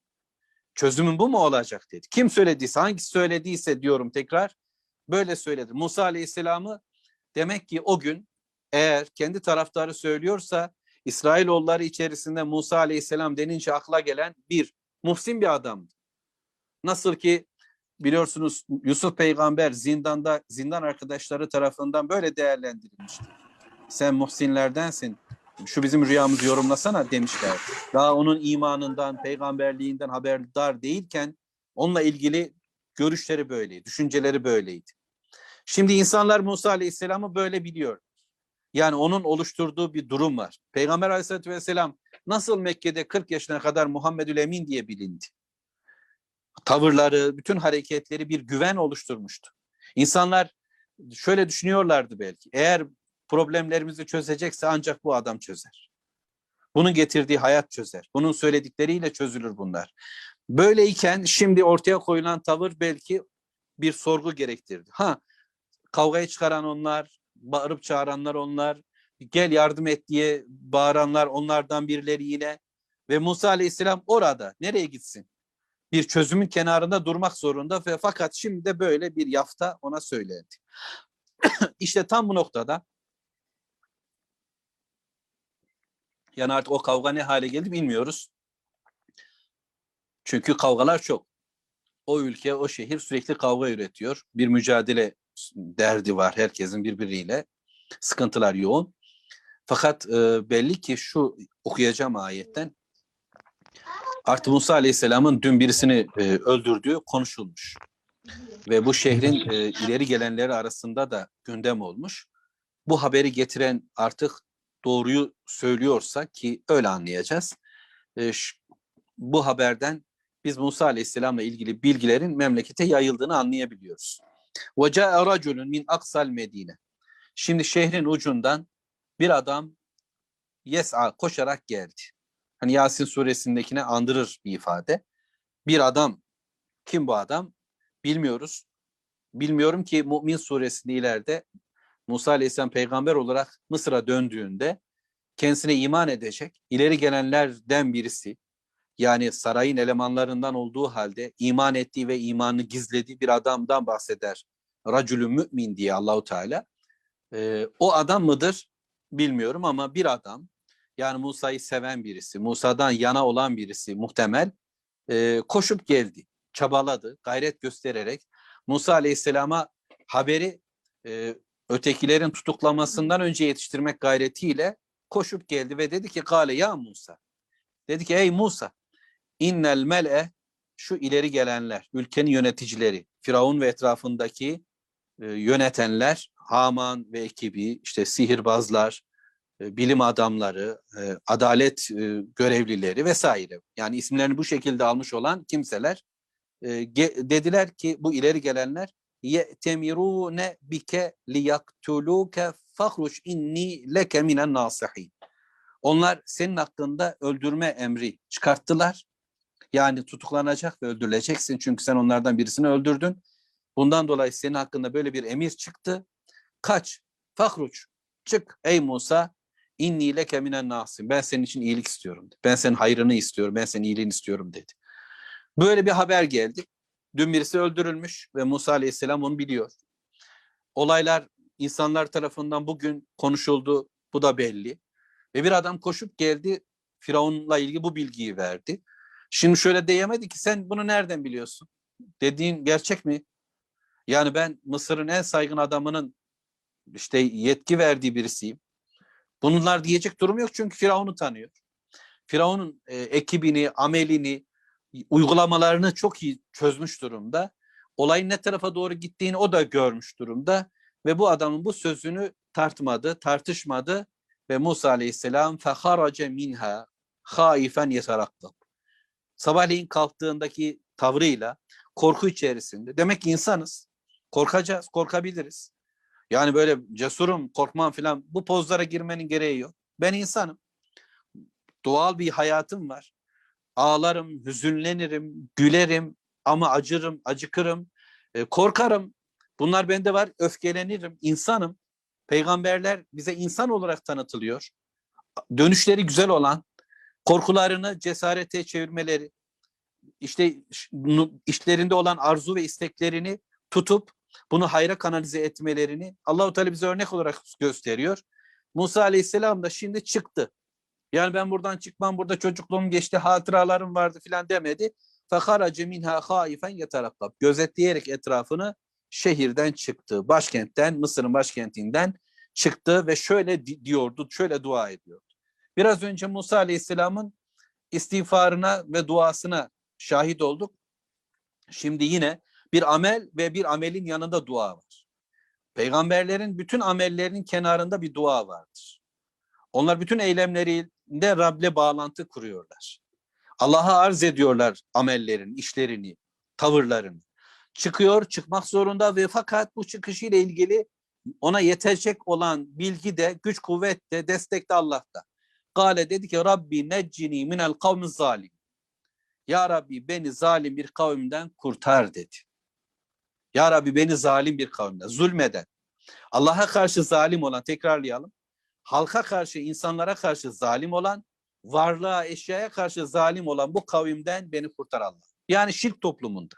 Çözümün bu mu olacak dedi. Kim söylediyse, hangisi söylediyse diyorum tekrar böyle söyledi. Musa Aleyhisselam'ı demek ki o gün eğer kendi taraftarı söylüyorsa İsrailoğulları içerisinde Musa Aleyhisselam denince akla gelen bir muhsin bir adamdı. Nasıl ki biliyorsunuz Yusuf peygamber zindanda zindan arkadaşları tarafından böyle değerlendirilmişti. Sen muhsinlerdensin. Şu bizim rüyamızı yorumlasana demişler. Daha onun imanından, peygamberliğinden haberdar değilken onunla ilgili görüşleri böyleydi, düşünceleri böyleydi. Şimdi insanlar Musa Aleyhisselam'ı böyle biliyor. Yani onun oluşturduğu bir durum var. Peygamber Aleyhisselatü Vesselam nasıl Mekke'de 40 yaşına kadar Muhammedül Emin diye bilindi? Tavırları, bütün hareketleri bir güven oluşturmuştu. İnsanlar şöyle düşünüyorlardı belki. Eğer problemlerimizi çözecekse ancak bu adam çözer. Bunun getirdiği hayat çözer. Bunun söyledikleriyle çözülür bunlar. Böyleyken şimdi ortaya koyulan tavır belki bir sorgu gerektirdi. Ha kavgayı çıkaran onlar, bağırıp çağıranlar onlar, gel yardım et diye bağıranlar onlardan birileri yine ve Musa Aleyhisselam orada nereye gitsin? Bir çözümün kenarında durmak zorunda ve fakat şimdi de böyle bir yafta ona söylendi. [CLEARS THROAT] işte tam bu noktada yani artık o kavga ne hale geldi bilmiyoruz. Çünkü kavgalar çok. O ülke, o şehir sürekli kavga üretiyor. Bir mücadele derdi var herkesin birbiriyle. Sıkıntılar yoğun. Fakat e, belli ki şu okuyacağım ayetten artık Musa Aleyhisselam'ın dün birisini e, öldürdüğü konuşulmuş. Ve bu şehrin e, ileri gelenleri arasında da gündem olmuş. Bu haberi getiren artık doğruyu söylüyorsa ki öyle anlayacağız. E, şu, bu haberden biz Musa Aleyhisselam'la ilgili bilgilerin memlekete yayıldığını anlayabiliyoruz. وَجَاءَ رَجُلٌ min aksal Medine. Şimdi şehrin ucundan bir adam yes'a koşarak geldi. Hani Yasin suresindekine andırır bir ifade. Bir adam, kim bu adam? Bilmiyoruz. Bilmiyorum ki Mü'min suresinde ileride Musa Aleyhisselam peygamber olarak Mısır'a döndüğünde kendisine iman edecek ileri gelenlerden birisi yani sarayın elemanlarından olduğu halde iman ettiği ve imanını gizlediği bir adamdan bahseder. Racülü mümin diye Allahu Teala. Ee, o adam mıdır bilmiyorum ama bir adam yani Musa'yı seven birisi, Musa'dan yana olan birisi muhtemel e, koşup geldi, çabaladı, gayret göstererek Musa Aleyhisselam'a haberi e, ötekilerin tutuklamasından önce yetiştirmek gayretiyle koşup geldi ve dedi ki Gale ya Musa. Dedi ki ey Musa innel mel'e şu ileri gelenler, ülkenin yöneticileri, Firavun ve etrafındaki e, yönetenler, Haman ve ekibi, işte sihirbazlar, bilim adamları, e, adalet e, görevlileri vesaire. Yani isimlerini bu şekilde almış olan kimseler e, dediler ki bu ileri gelenler ye'temirune bike liyaktuluke fahruç inni leke minen nasihin. Onlar senin hakkında öldürme emri çıkarttılar. Yani tutuklanacak ve öldürüleceksin çünkü sen onlardan birisini öldürdün. Bundan dolayı senin hakkında böyle bir emir çıktı. Kaç, fahruç, çık ey Musa, inni leke minen nasim. Ben senin için iyilik istiyorum. Ben senin hayrını istiyorum, ben senin iyiliğini istiyorum dedi. Böyle bir haber geldi. Dün birisi öldürülmüş ve Musa Aleyhisselam onu biliyor. Olaylar insanlar tarafından bugün konuşuldu. Bu da belli. Ve bir adam koşup geldi. Firavun'la ilgili bu bilgiyi verdi. Şimdi şöyle diyemedi ki sen bunu nereden biliyorsun? Dediğin gerçek mi? Yani ben Mısır'ın en saygın adamının işte yetki verdiği birisiyim. Bunlar diyecek durum yok çünkü Firavun'u tanıyor. Firavun'un e, ekibini, amelini, uygulamalarını çok iyi çözmüş durumda. Olayın ne tarafa doğru gittiğini o da görmüş durumda. Ve bu adamın bu sözünü tartmadı, tartışmadı. Ve Musa aleyhisselam feharace minha haifen yeterakkab. Sabahleyin kalktığındaki tavrıyla korku içerisinde. Demek ki insanız. Korkacağız, korkabiliriz. Yani böyle cesurum, korkmam falan bu pozlara girmenin gereği yok. Ben insanım. Doğal bir hayatım var. Ağlarım, hüzünlenirim, gülerim ama acırım, acıkırım, e, korkarım. Bunlar bende var. Öfkelenirim. insanım. Peygamberler bize insan olarak tanıtılıyor. Dönüşleri güzel olan, korkularını cesarete çevirmeleri, işte işlerinde olan arzu ve isteklerini tutup bunu hayra kanalize etmelerini Allahu Teala bize örnek olarak gösteriyor. Musa Aleyhisselam da şimdi çıktı. Yani ben buradan çıkmam, burada çocukluğum geçti, hatıralarım vardı filan demedi. Fekarace minha haifen yeterakkab. Gözetleyerek etrafını şehirden çıktı. Başkentten, Mısır'ın başkentinden çıktı ve şöyle diyordu, şöyle dua ediyordu. Biraz önce Musa Aleyhisselam'ın istiğfarına ve duasına şahit olduk. Şimdi yine bir amel ve bir amelin yanında dua var. Peygamberlerin bütün amellerinin kenarında bir dua vardır. Onlar bütün eylemlerinde Rab'le bağlantı kuruyorlar. Allah'a arz ediyorlar amellerin, işlerini, tavırlarını. Çıkıyor, çıkmak zorunda ve fakat bu çıkışıyla ilgili ona yetecek olan bilgi de, güç kuvvet de, destek de Allah'ta. Gale dedi ki Rabbi neccini minel kavmi zalim. Ya Rabbi beni zalim bir kavimden kurtar dedi. Ya Rabbi beni zalim bir kavimden, zulmeden, Allah'a karşı zalim olan, tekrarlayalım. Halka karşı, insanlara karşı zalim olan, varlığa, eşyaya karşı zalim olan bu kavimden beni kurtar Allah. Yani şirk toplumunda.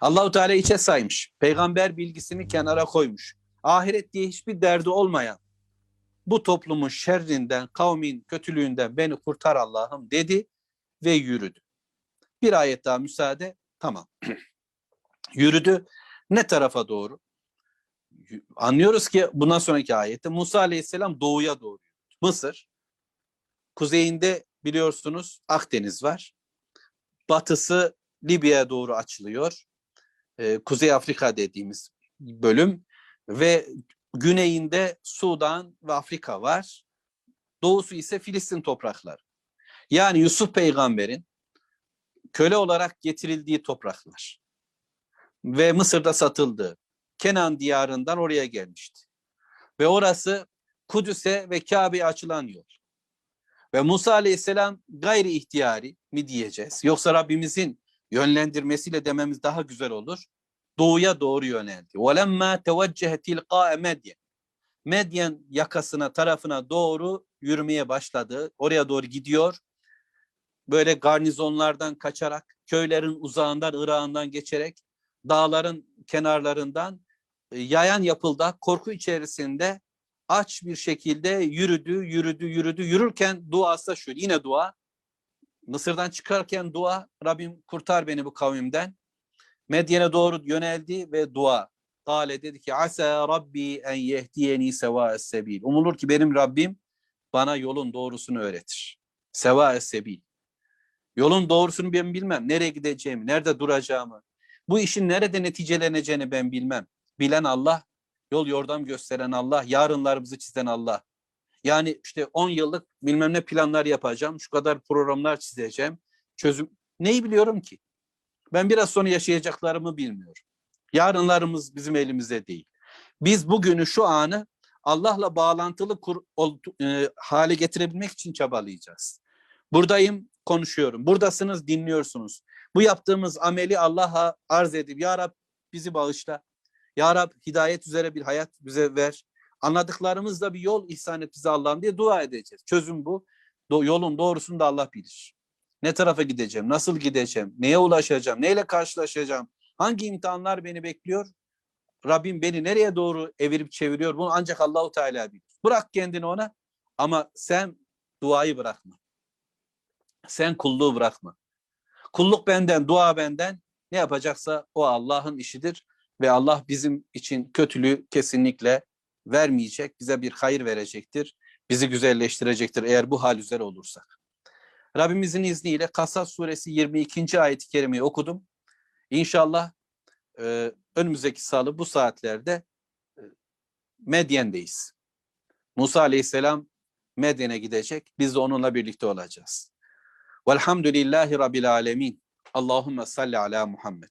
Allahu Teala içe saymış. Peygamber bilgisini kenara koymuş. Ahiret diye hiçbir derdi olmayan bu toplumun şerrinden, kavmin kötülüğünden beni kurtar Allah'ım dedi ve yürüdü. Bir ayet daha müsaade. Tamam. [CLEARS THROAT] yürüdü. Ne tarafa doğru? Anlıyoruz ki bundan sonraki ayette Musa Aleyhisselam doğuya doğru. Mısır. Kuzeyinde biliyorsunuz Akdeniz var. Batısı Libya'ya doğru açılıyor. Ee, Kuzey Afrika dediğimiz bölüm ve güneyinde Sudan ve Afrika var. Doğusu ise Filistin toprakları. Yani Yusuf peygamberin köle olarak getirildiği topraklar ve Mısır'da satıldığı Kenan diyarından oraya gelmişti. Ve orası Kudüs'e ve Kabe'ye açılan yol. Ve Musa Aleyhisselam gayri ihtiyari mi diyeceğiz? Yoksa Rabbimizin yönlendirmesiyle dememiz daha güzel olur. Doğuya doğru yöneldi. وَلَمَّا تَوَجَّهَ تِلْقَاءَ Medyen. Medyen yakasına, tarafına doğru yürümeye başladı. Oraya doğru gidiyor. Böyle garnizonlardan kaçarak, köylerin uzağından, ırağından geçerek, dağların kenarlarından e, yayan yapılda, korku içerisinde aç bir şekilde yürüdü, yürüdü, yürüdü. Yürürken duası şu, yine dua. Mısır'dan çıkarken dua, Rabbim kurtar beni bu kavimden. Medyen'e doğru yöneldi ve dua. Kale dedi ki asa rabbi en yehdiyeni seva sebil. Umulur ki benim Rabbim bana yolun doğrusunu öğretir. Seva sebil. Yolun doğrusunu ben bilmem. Nereye gideceğimi, nerede duracağımı. Bu işin nerede neticeleneceğini ben bilmem. Bilen Allah, yol yordam gösteren Allah, yarınlarımızı çizen Allah. Yani işte 10 yıllık bilmem ne planlar yapacağım, şu kadar programlar çizeceğim. Çözüm neyi biliyorum ki? Ben biraz sonra yaşayacaklarımı bilmiyorum. Yarınlarımız bizim elimizde değil. Biz bugünü şu anı Allah'la bağlantılı kur, ol, e, hale getirebilmek için çabalayacağız. Buradayım, konuşuyorum. Buradasınız, dinliyorsunuz. Bu yaptığımız ameli Allah'a arz edip Ya Rab bizi bağışla. Ya Rab hidayet üzere bir hayat bize ver. Anladıklarımızla bir yol ihsan et bize Allah'ım diye dua edeceğiz. Çözüm bu. Do yolun doğrusunu da Allah bilir. Ne tarafa gideceğim, nasıl gideceğim, neye ulaşacağım, neyle karşılaşacağım, hangi imtihanlar beni bekliyor? Rabbim beni nereye doğru evirip çeviriyor? Bunu ancak Allahu Teala bilir. Bırak kendini ona ama sen duayı bırakma. Sen kulluğu bırakma. Kulluk benden, dua benden. Ne yapacaksa o Allah'ın işidir ve Allah bizim için kötülüğü kesinlikle vermeyecek. Bize bir hayır verecektir. Bizi güzelleştirecektir eğer bu hal üzere olursak. Rabbimizin izniyle Kasas suresi 22. ayet-i kerimeyi okudum. İnşallah e, önümüzdeki salı bu saatlerde e, Medyen'deyiz. Musa aleyhisselam Medyen'e gidecek. Biz de onunla birlikte olacağız. Velhamdülillahi Rabbil alemin. Allahümme salli ala Muhammed.